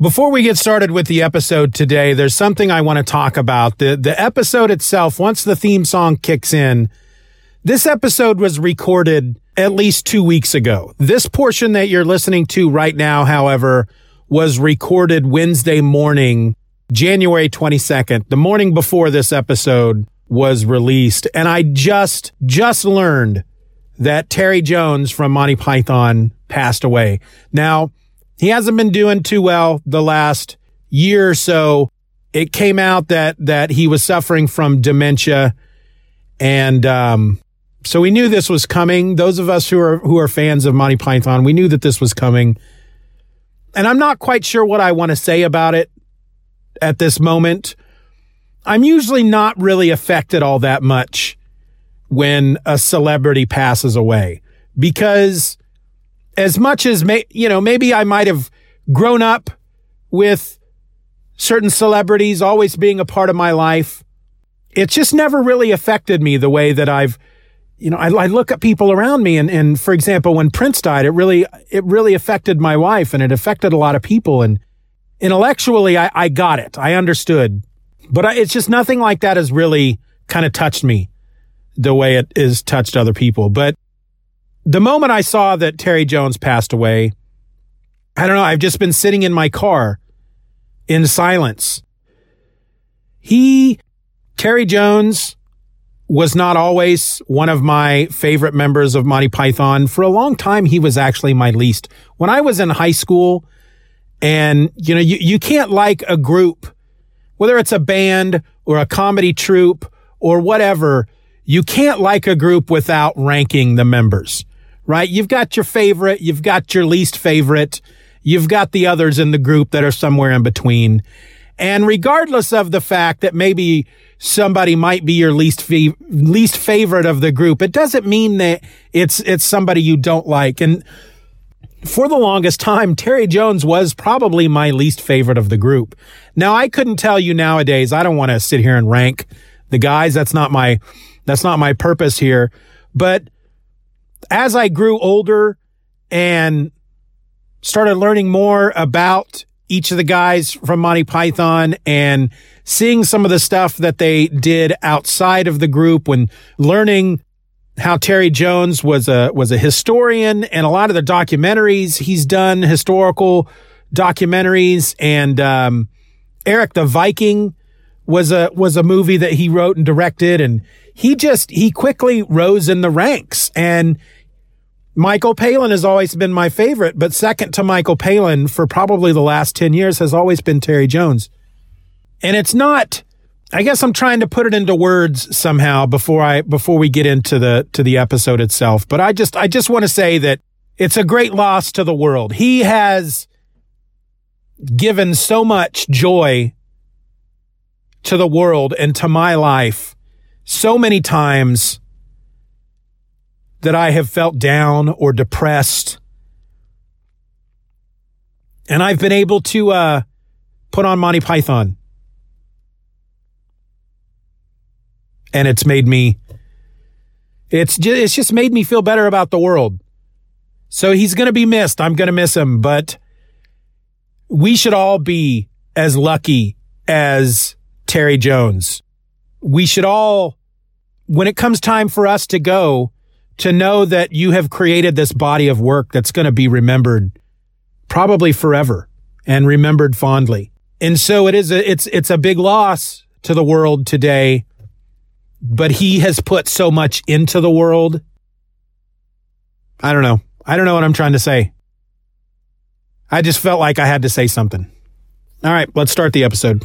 Before we get started with the episode today, there's something I want to talk about. The the episode itself, once the theme song kicks in, this episode was recorded at least 2 weeks ago. This portion that you're listening to right now, however, was recorded Wednesday morning, January 22nd, the morning before this episode was released, and I just just learned that Terry Jones from Monty Python passed away. Now, he hasn't been doing too well the last year or so. It came out that that he was suffering from dementia, and um, so we knew this was coming. Those of us who are who are fans of Monty Python, we knew that this was coming. And I'm not quite sure what I want to say about it at this moment. I'm usually not really affected all that much when a celebrity passes away because as much as may, you know, maybe I might have grown up with certain celebrities always being a part of my life. It just never really affected me the way that I've, you know, I, I look at people around me and, and for example, when Prince died, it really, it really affected my wife and it affected a lot of people. And intellectually, I, I got it. I understood, but I, it's just nothing like that has really kind of touched me the way it is touched other people. But the moment I saw that Terry Jones passed away, I don't know, I've just been sitting in my car in silence. He, Terry Jones, was not always one of my favorite members of Monty Python. For a long time, he was actually my least. When I was in high school, and you know, you, you can't like a group, whether it's a band or a comedy troupe or whatever, you can't like a group without ranking the members right? You've got your favorite, you've got your least favorite, you've got the others in the group that are somewhere in between. And regardless of the fact that maybe somebody might be your least least favorite of the group, it doesn't mean that it's it's somebody you don't like. And for the longest time, Terry Jones was probably my least favorite of the group. Now, I couldn't tell you nowadays. I don't want to sit here and rank the guys. That's not my that's not my purpose here. But as I grew older and started learning more about each of the guys from Monty Python and seeing some of the stuff that they did outside of the group when learning how Terry Jones was a was a historian and a lot of the documentaries he's done historical documentaries and um, Erik the Viking was a was a movie that he wrote and directed and he just he quickly rose in the ranks and Michael Palin has always been my favorite, but second to Michael Palin for probably the last 10 years has always been Terry Jones. And it's not I guess I'm trying to put it into words somehow before I before we get into the to the episode itself, but I just I just want to say that it's a great loss to the world. He has given so much joy to the world and to my life so many times that I have felt down or depressed. And I've been able to uh, put on Monty Python. And it's made me, it's just, it's just made me feel better about the world. So he's going to be missed. I'm going to miss him, but we should all be as lucky as Terry Jones. We should all, when it comes time for us to go, to know that you have created this body of work that's going to be remembered probably forever and remembered fondly. And so it is a, it's, it's a big loss to the world today, but he has put so much into the world. I don't know. I don't know what I'm trying to say. I just felt like I had to say something. All right, let's start the episode.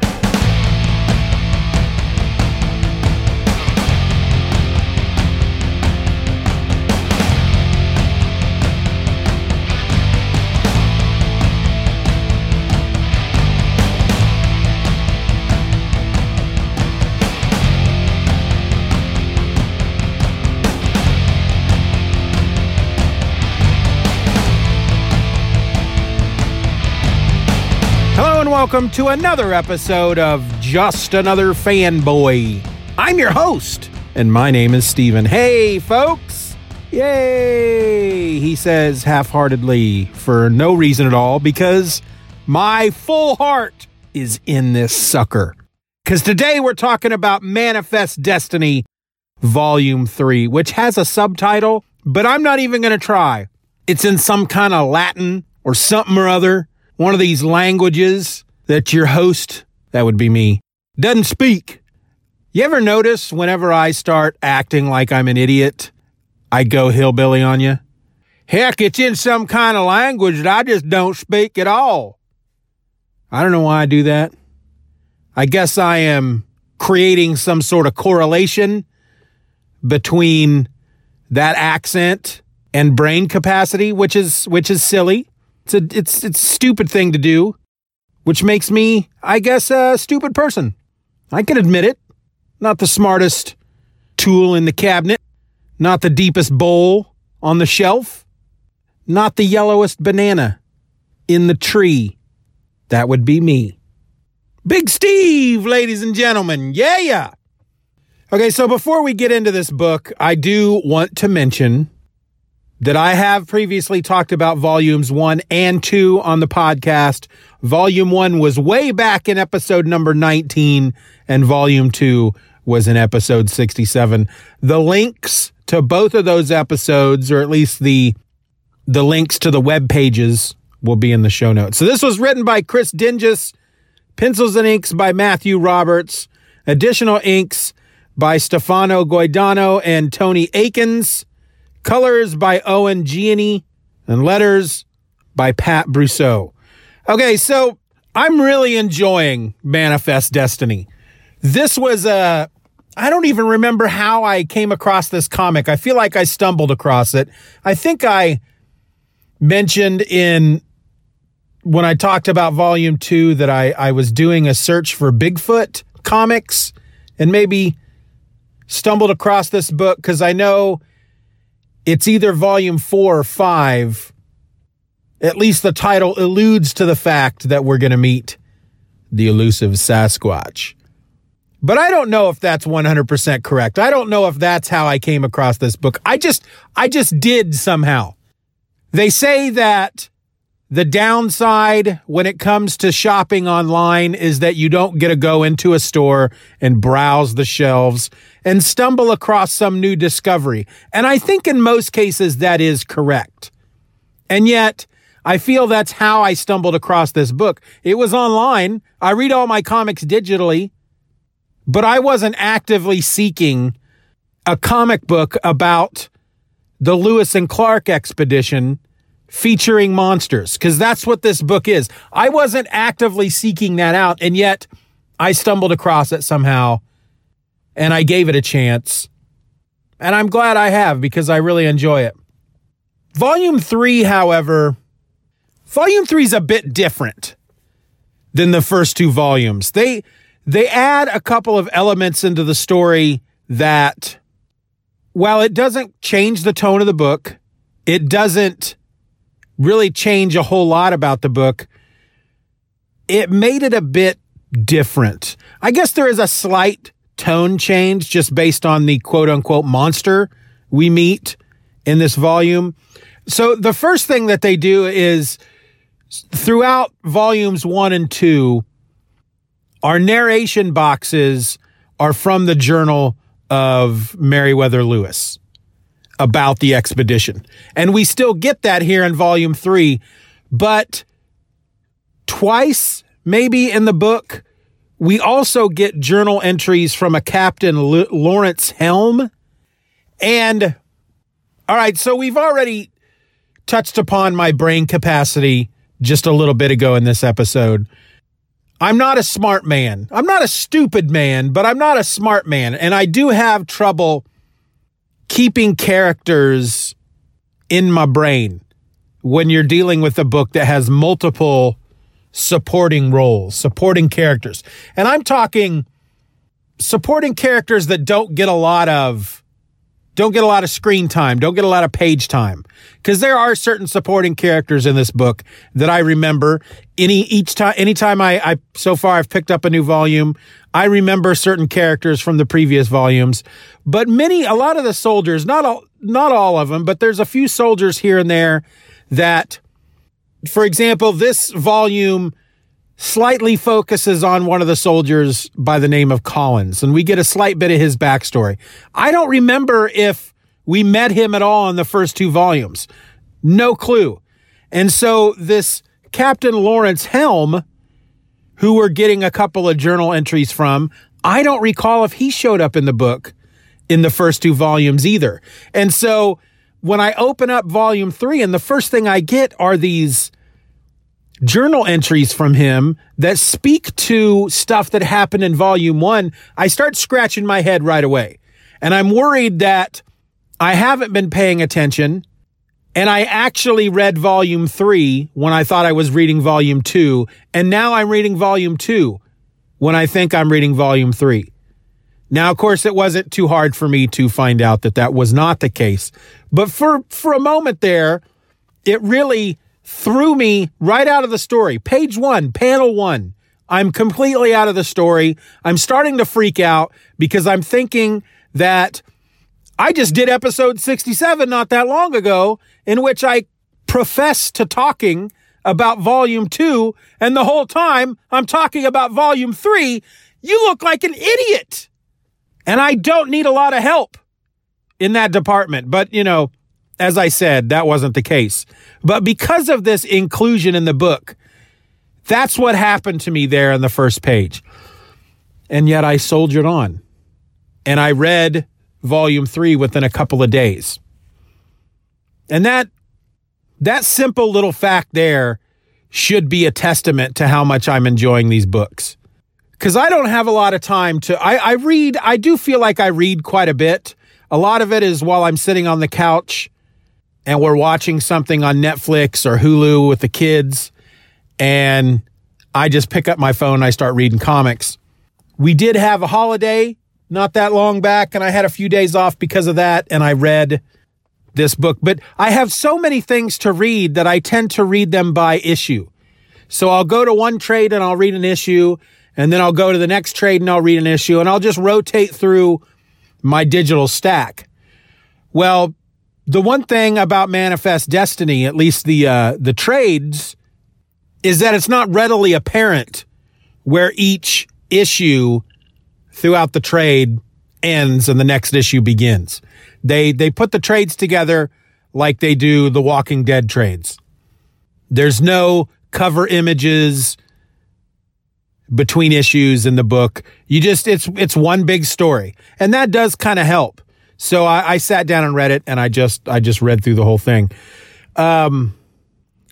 Welcome to another episode of Just Another Fanboy. I'm your host, and my name is Stephen. Hey, folks! Yay! He says half heartedly for no reason at all because my full heart is in this sucker. Because today we're talking about Manifest Destiny Volume 3, which has a subtitle, but I'm not even going to try. It's in some kind of Latin or something or other, one of these languages that your host, that would be me, doesn't speak. You ever notice whenever I start acting like I'm an idiot, I go hillbilly on you? Heck, it's in some kind of language that I just don't speak at all. I don't know why I do that. I guess I am creating some sort of correlation between that accent and brain capacity, which is which is silly. It's a it's it's a stupid thing to do, which makes me, I guess, a stupid person. I can admit it. Not the smartest tool in the cabinet, not the deepest bowl on the shelf, not the yellowest banana in the tree. That would be me. Big Steve, ladies and gentlemen. Yeah, yeah. Okay, so before we get into this book, I do want to mention that I have previously talked about volumes one and two on the podcast. Volume one was way back in episode number 19, and volume two was in episode 67. The links to both of those episodes, or at least the the links to the web pages, will be in the show notes. So this was written by Chris Dingess Pencils and inks by Matthew Roberts. Additional inks by Stefano Gaudiano and Tony Akins. Colors by Owen Gieni. And letters by Pat Brosseau. Okay, so I'm really enjoying Manifest Destiny. This was a. I don't even remember how I came across this comic. I feel like I stumbled across it. I think I mentioned in when I talked about volume two that I, I was doing a search for Bigfoot comics and maybe stumbled across this book because I know it's either volume four or five. At least the title alludes to the fact that we're going to meet the elusive Sasquatch. But I don't know if that's 100% correct. I don't know if that's how I came across this book. I just I just did somehow. They say that the downside when it comes to shopping online is that you don't get to go into a store and browse the shelves and stumble across some new discovery. And I think in most cases that is correct. And yet, I feel that's how I stumbled across this book. It was online. I read all my comics digitally, but I wasn't actively seeking a comic book about the Lewis and Clark expedition featuring monsters because that's what this book is. I wasn't actively seeking that out, and yet I stumbled across it somehow and I gave it a chance. And I'm glad I have because I really enjoy it. Volume 3, however, Volume 3 is a bit different than the first two volumes. They they add a couple of elements into the story that while it doesn't change the tone of the book, it doesn't really change a whole lot about the book. It made it a bit different. I guess there is a slight tone change just based on the quote unquote monster we meet in this volume. So the first thing that they do is throughout volumes one and two, our narration boxes are from the journal of Meriwether Lewis about the expedition. And we still get that here in volume three, but twice, maybe in the book, we also get journal entries from a Captain L- Lawrence Helm. And all right, so we've already touched upon my brain capacity just a little bit ago in this episode. I'm not a smart man. I'm not a stupid man, but I'm not a smart man. And I do have trouble keeping characters in my brain when you're dealing with a book that has multiple supporting roles, supporting characters. And I'm talking supporting characters that don't get a lot of don't get a lot of screen time, don't get a lot of page time. Because there are certain supporting characters in this book that I remember. Any each time, anytime I, I so far I've picked up a new volume, I remember certain characters from the previous volumes. But many, a lot of the soldiers, not all, not all of them, but there's a few soldiers here and there that, for example, this volume slightly focuses on one of the soldiers by the name of Collins, and we get a slight bit of his backstory. I don't remember if we met him at all in the first two volumes. No clue. And so this Captain Lawrence Helm, who we're getting a couple of journal entries from, I don't recall if he showed up in the book in the first two volumes either. And so when I open up volume three, and the first thing I get are these journal entries from him that speak to stuff that happened in volume one, I start scratching my head right away. And I'm worried that I haven't been paying attention. And I actually read volume three when I thought I was reading volume two. And now I'm reading volume two when I think I'm reading volume three. Now, of course, it wasn't too hard for me to find out that that was not the case. But for, for a moment there, it really threw me right out of the story. Page one, panel one. I'm completely out of the story. I'm starting to freak out because I'm thinking that I just did episode 67 not that long ago, in which I profess to talking about volume two, and the whole time I'm talking about volume three. You look like an idiot. And I don't need a lot of help in that department. But, you know, as I said, that wasn't the case. But because of this inclusion in the book, that's what happened to me there on the first page. And yet I soldiered on. And I read volume three within a couple of days. And that that simple little fact there should be a testament to how much I'm enjoying these books. Cause I don't have a lot of time to I, I read I do feel like I read quite a bit. A lot of it is while I'm sitting on the couch and we're watching something on Netflix or Hulu with the kids, and I just pick up my phone and I start reading comics. We did have a holiday not that long back, and I had a few days off because of that, and I read this book. But I have so many things to read that I tend to read them by issue. So I'll go to one trade and I'll read an issue, and then I'll go to the next trade and I'll read an issue, and I'll just rotate through my digital stack. Well, the one thing about Manifest Destiny, at least the uh, the trades, is that it's not readily apparent where each issue throughout the trade ends and the next issue begins. They they put the trades together like they do the Walking Dead trades. There's no cover images between issues in the book. You just it's it's one big story. And that does kind of help. So I, I, sat down and read it, and I just I just read through the whole thing. Um,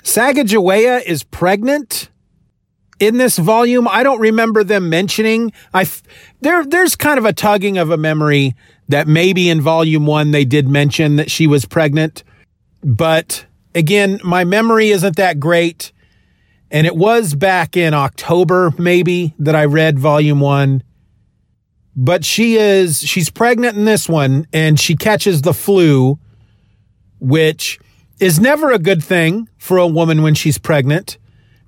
Sacagawea is pregnant in this volume. I don't remember them mentioning. I there there's kind of a tugging of a memory that maybe in volume one they did mention that she was pregnant, but again, my memory isn't that great. And it was back in October, maybe, that I read volume one but she is she's pregnant in this one and she catches the flu which is never a good thing for a woman when she's pregnant.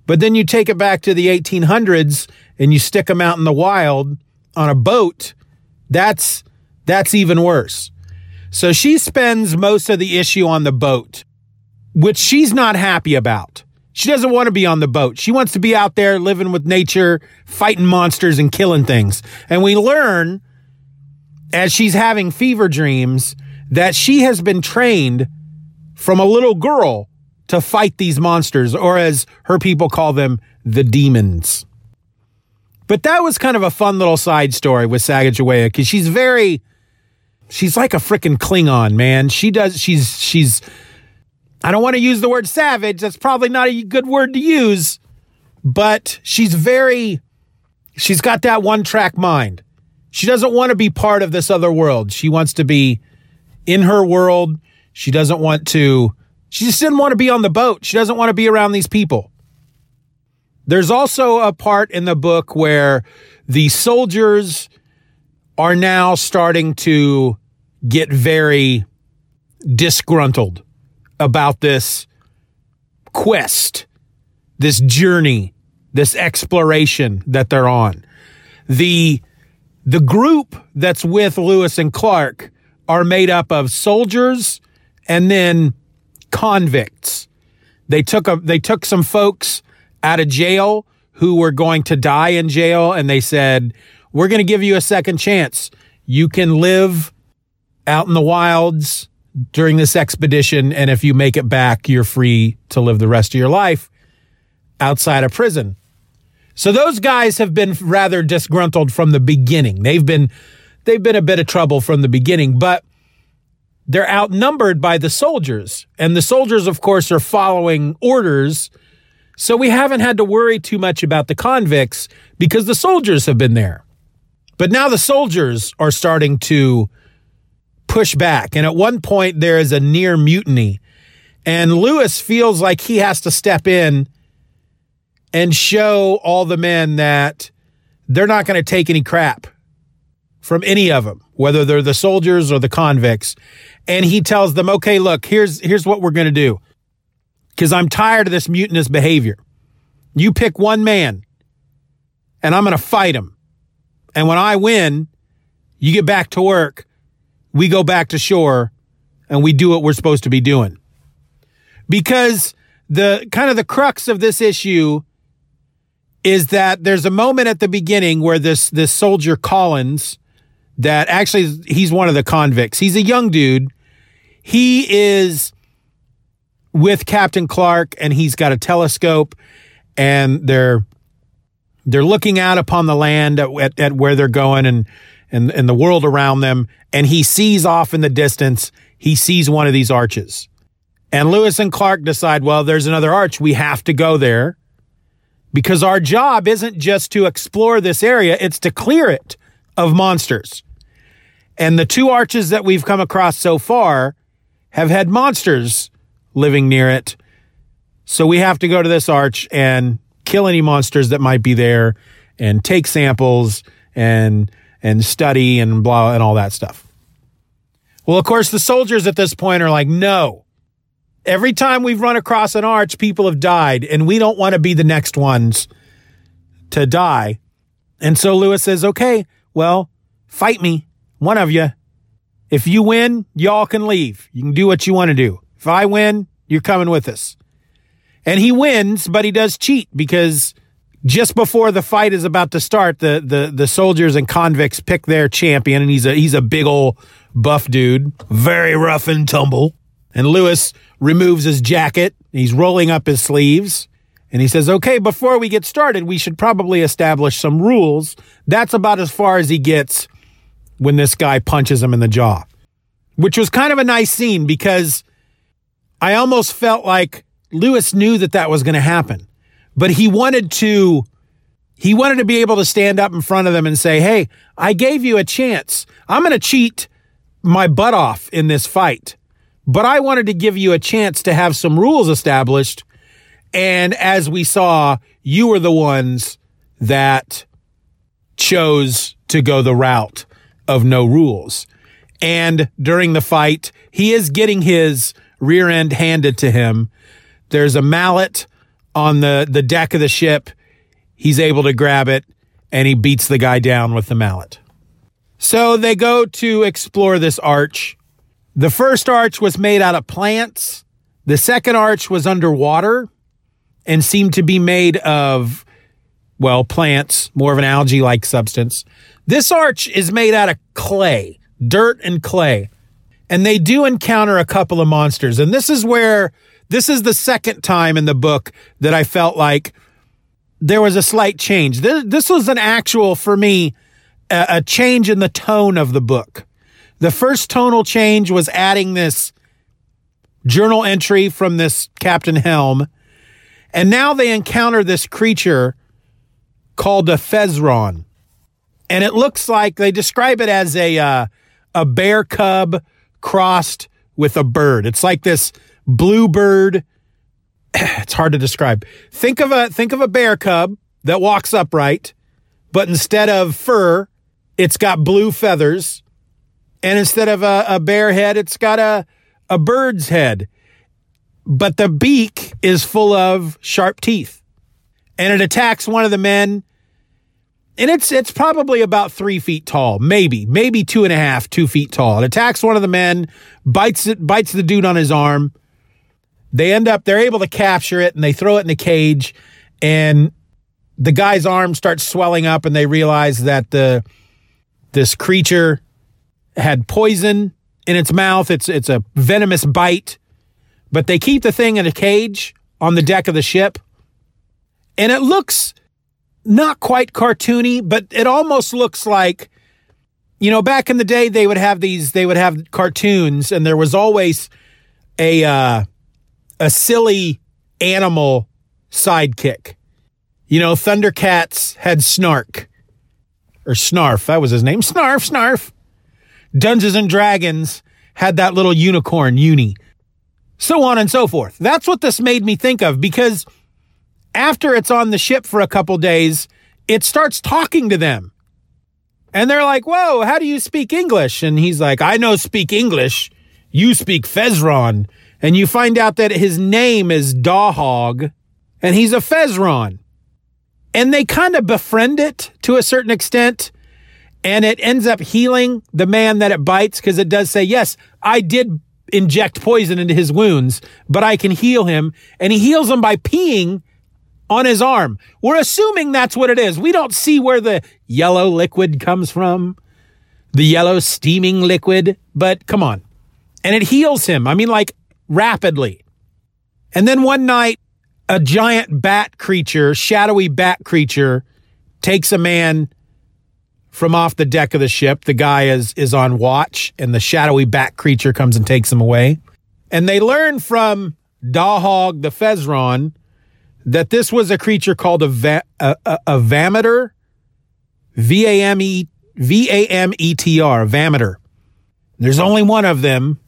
But then you take it back to the 1800s and you stick them out in the wild on a boat that's that's even worse. So she spends most of the issue on the boat which she's not happy about she doesn't want to be on the boat. She wants to be out there living with nature, fighting monsters and killing things. And we learn as she's having fever dreams that she has been trained from a little girl to fight these monsters, or as her people call them, the demons. But that was kind of a fun little side story with Sacagawea because she's very, she's like a freaking Klingon, man. She does, she's, she's, I don't want to use the word savage. That's probably not a good word to use, but she's very, she's got that one track mind. She doesn't want to be part of this other world. She wants to be in her world. She doesn't want to, she just didn't want to be on the boat. She doesn't want to be around these people. There's also a part in the book where the soldiers are now starting to get very disgruntled about this quest, this journey, this exploration that they're on. The the group that's with Lewis and Clark are made up of soldiers and then convicts. They took a they took some folks out of jail who were going to die in jail and they said, "We're going to give you a second chance. You can live out in the wilds during this expedition and if you make it back, you're free to live the rest of your life outside of prison." So those guys have been rather disgruntled from the beginning. They've been they've been a bit of trouble from the beginning, but they're outnumbered by the soldiers. And the soldiers of course are following orders. So we haven't had to worry too much about the convicts because the soldiers have been there. But now the soldiers are starting to push back. And at one point there is a near mutiny. And Lewis feels like he has to step in and show all the men that they're not going to take any crap from any of them, whether they're the soldiers or the convicts. And he tells them, okay, look, here's, here's what we're going to do. Cause I'm tired of this mutinous behavior. You pick one man and I'm going to fight him. And when I win, you get back to work. We go back to shore and we do what we're supposed to be doing. Because the kind of the crux of this issue is that there's a moment at the beginning where this this soldier Collins that actually he's one of the convicts. He's a young dude. He is with Captain Clark and he's got a telescope and they're they're looking out upon the land at, at, at where they're going and, and and the world around them and he sees off in the distance he sees one of these arches. And Lewis and Clark decide, well, there's another arch. We have to go there because our job isn't just to explore this area, it's to clear it of monsters. And the two arches that we've come across so far have had monsters living near it. So we have to go to this arch and kill any monsters that might be there and take samples and and study and blah and all that stuff. Well, of course, the soldiers at this point are like, no, Every time we've run across an arch, people have died, and we don't want to be the next ones to die. And so Lewis says, okay, well, fight me, one of you. If you win, y'all can leave. You can do what you want to do. If I win, you're coming with us. And he wins, but he does cheat because just before the fight is about to start, the the the soldiers and convicts pick their champion, and he's a he's a big old buff dude, very rough and tumble. And Lewis removes his jacket. He's rolling up his sleeves. And he says, okay, before we get started, we should probably establish some rules. That's about as far as he gets when this guy punches him in the jaw, which was kind of a nice scene because I almost felt like Lewis knew that that was going to happen, but he wanted to, he wanted to be able to stand up in front of them and say, Hey, I gave you a chance. I'm going to cheat my butt off in this fight. But I wanted to give you a chance to have some rules established. And as we saw, you were the ones that chose to go the route of no rules. And during the fight, he is getting his rear end handed to him. There's a mallet on the, the deck of the ship. He's able to grab it and he beats the guy down with the mallet. So they go to explore this arch the first arch was made out of plants. The second arch was underwater and seemed to be made of, well, plants, more of an algae like substance. This arch is made out of clay, dirt and clay. And they do encounter a couple of monsters. And this is where, this is the second time in the book that I felt like there was a slight change. This, this was an actual, for me, a, a change in the tone of the book. The first tonal change was adding this journal entry from this Captain Helm. And now they encounter this creature called a Fezron. And it looks like they describe it as a uh, a bear cub crossed with a bird. It's like this blue bird. It's hard to describe. Think of a think of a bear cub that walks upright, but instead of fur, it's got blue feathers And instead of a, a bear head, it's got a, a bird's head. But the beak is full of sharp teeth. And it attacks one of the men. And it's it's probably about three feet tall, maybe, maybe two and a half, two feet tall. It attacks one of the men, bites it, bites the dude on his arm. They end up, they're able to capture it and they throw it in a cage. And the guy's arm starts swelling up and they realize that the this creature had poison in its mouth. It's it's a venomous bite, but they keep the thing in a cage on the deck of the ship. And it looks not quite cartoony, but it almost looks like you know, back in the day they would have these they would have cartoons and there was always a uh a silly animal sidekick. You know, Thundercats had Snark or Snarf. That was his name. Snarf, Snarf. Dungeons and Dragons had that little unicorn, Uni. So on and so forth. That's what this made me think of because after it's on the ship for a couple days, it starts talking to them. And they're like, Whoa, how do you speak English? And he's like, I know speak English. You speak Fezron. And you find out that his name is Dawhog and he's a Fezron. And they kind of befriend it to a certain extent. And it ends up healing the man that it bites because it does say, yes, I did inject poison into his wounds, but I can heal him. And he heals him by peeing on his arm. We're assuming that's what it is. We don't see where the yellow liquid comes from, the yellow steaming liquid, but come on. And it heals him. I mean, like rapidly. And then one night, a giant bat creature, shadowy bat creature, takes a man from off the deck of the ship. The guy is is on watch, and the shadowy bat creature comes and takes him away. And they learn from Dahog the Fezron that this was a creature called a va- a, a, a Vameter, V A M E V A M E T R, Vameter. There's only one of them,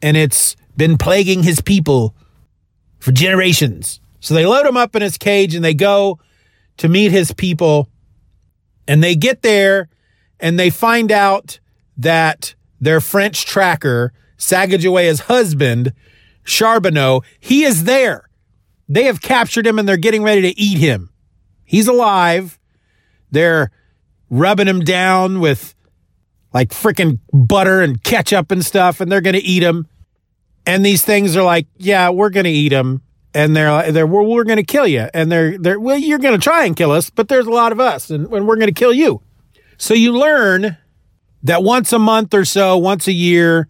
and it's been plaguing his people for generations. So they load him up in his cage and they go to meet his people. And they get there and they find out that their French tracker, Sacagawea's husband, Charbonneau, he is there. They have captured him and they're getting ready to eat him. He's alive. They're rubbing him down with like freaking butter and ketchup and stuff, and they're going to eat him. And these things are like, yeah, we're going to eat them, and they're they're we're, we're going to kill you. And they're they're well you're going to try and kill us but there's a lot of us and, and we're going to kill you. So you learn that once a month or so once a year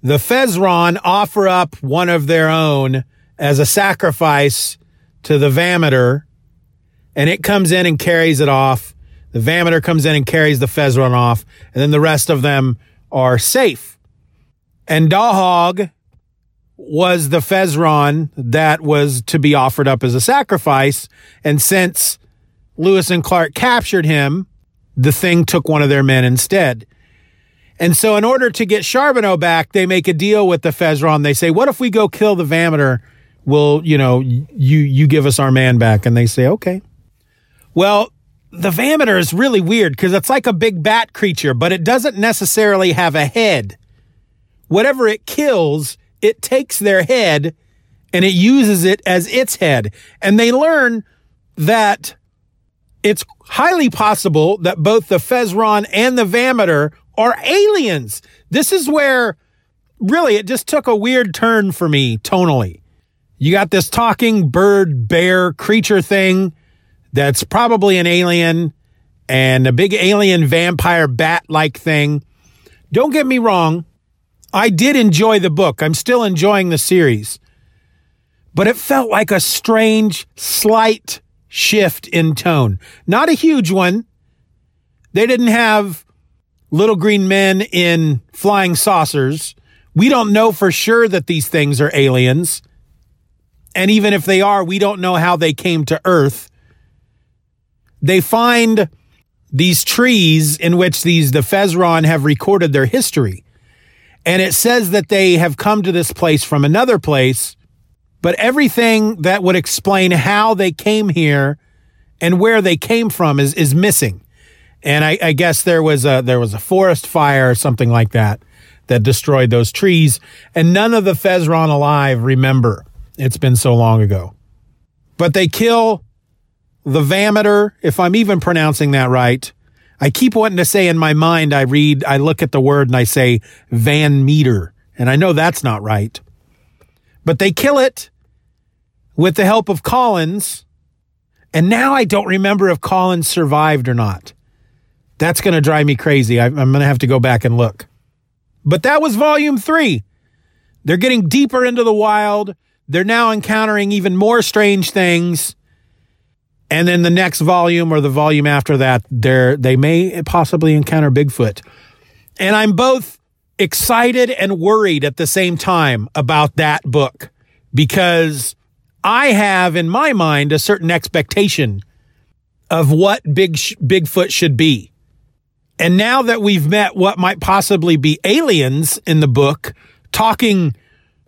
the Fezron offer up one of their own as a sacrifice to the Vameter and it comes in and carries it off. The Vameter comes in and carries the Fezron off and then the rest of them are safe. And Dawhog was the Fezron that was to be offered up as a sacrifice. And since Lewis and Clark captured him, the thing took one of their men instead. And so, in order to get Charbonneau back, they make a deal with the Fezron. They say, "What if we go kill the Vameter? Will you know you you give us our man back?" And they say, "Okay." Well, the Vameter is really weird because it's like a big bat creature, but it doesn't necessarily have a head. Whatever it kills it takes their head and it uses it as its head. And they learn that it's highly possible that both the Fezron and the Vameter are aliens. This is where really it just took a weird turn for me tonally. You got this talking bird bear creature thing that's probably an alien and a big alien vampire bat like thing. Don't get me wrong. I did enjoy the book. I'm still enjoying the series. But it felt like a strange, slight shift in tone. Not a huge one. They didn't have little green men in flying saucers. We don't know for sure that these things are aliens. And even if they are, we don't know how they came to Earth. They find these trees in which these the Fezron have recorded their history. And it says that they have come to this place from another place, but everything that would explain how they came here and where they came from is, is missing. And I, I guess there was a there was a forest fire or something like that. that destroyed those trees. And none of the Fezron alive remember. It's been so long ago. But they kill the Vameter, if I'm even pronouncing that right. I keep wanting to say in my mind, I read, I look at the word and I say Van Meter. And I know that's not right. But they kill it with the help of Collins. And now I don't remember if Collins survived or not. That's going to drive me crazy. I'm going to have to go back and look. But that was volume three. They're getting deeper into the wild. They're now encountering even more strange things. And then the next volume or the volume after that, they they may possibly encounter Bigfoot. And I'm both excited and worried at the same time about that book because I have in my mind a certain expectation of what Big Bigfoot should be. And now that we've met what might possibly be aliens in the book, talking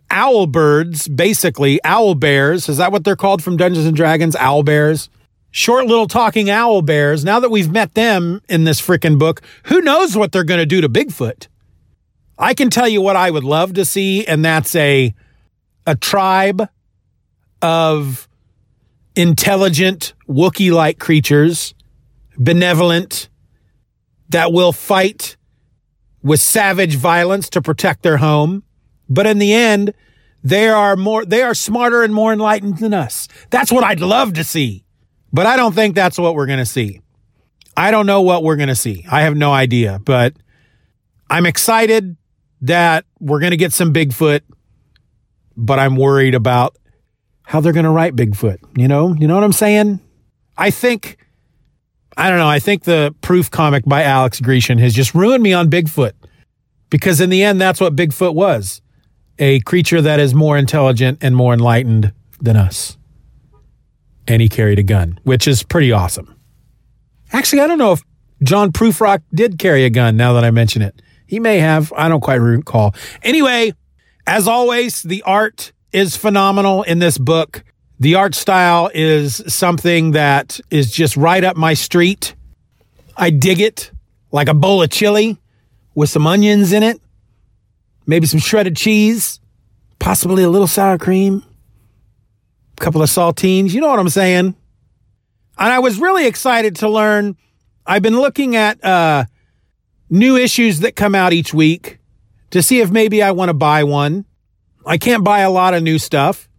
owl birds, basically owl bears, is that what they're called from Dungeons and Dragons? Owl bears? Short little talking owl bears. Now that we've met them in this freaking book, who knows what they're going to do to Bigfoot? I can tell you what I would love to see, and that's a a tribe of intelligent Wookiee like creatures, benevolent, that will fight with savage violence to protect their home. But in the end, they are more, they are smarter and more enlightened than us. That's what I'd love to see. But I don't think that's what we're going to see. I don't know what we're going to see. I have no idea, but I'm excited that we're going to get some Bigfoot, but I'm worried about how they're going to write Bigfoot. You know, you know what I'm saying? I think I don't know. I think the proof comic by Alex Grecian has just ruined me on Bigfoot because in the end, that's what Bigfoot was a creature that is more intelligent and more enlightened than us. And he carried a gun, which is pretty awesome. Actually, I don't know if John Prufrock did carry a gun now that I mention it. He may have. I don't quite recall. Anyway, as always, the art is phenomenal in this book. The art style is something that is just right up my street. I dig it like a bowl of chili with some onions in it, maybe some shredded cheese, possibly a little sour cream, couple of saltines. You know what I'm saying? And I was really excited to learn. I've been looking at uh, new issues that come out each week to see if maybe I want to buy one. I can't buy a lot of new stuff.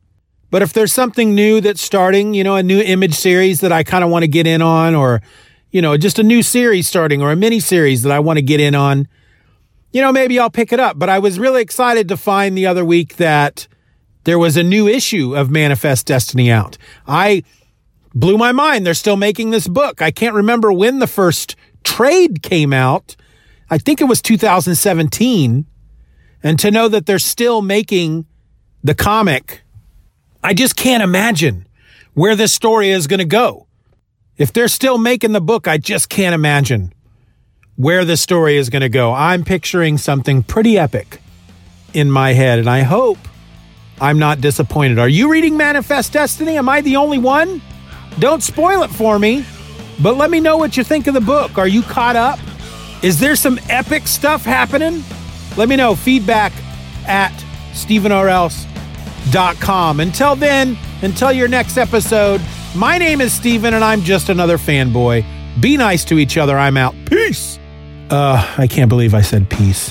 But if there's something new that's starting, you know, a new image series that I kind of want to get in on, or, you know, just a new series starting or a mini series that I want to get in on, you know, maybe I'll pick it up. But I was really excited to find the other week that there was a new issue of Manifest Destiny out. I blew my mind. They're still making this book. I can't remember when the first trade came out. I think it was 2017. And to know that they're still making the comic I just can't imagine where this story is going to go. If they're still making the book, I just can't imagine where the story is going to go. I'm picturing something pretty epic in my head, and I hope I'm not disappointed. Are you reading Manifest Destiny? Am I the only one? Don't spoil it for me, but let me know what you think of the book. Are you caught up? Is there some epic stuff happening? Let me know. Feedback at Stephen or com. Until then, until your next episode, my name is Stephen and I'm just another fanboy. Be nice to each other. I'm out. Peace. Uh, I can't believe I said peace.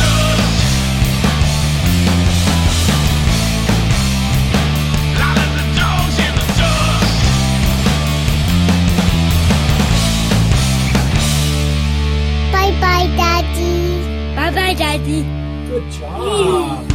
Good job.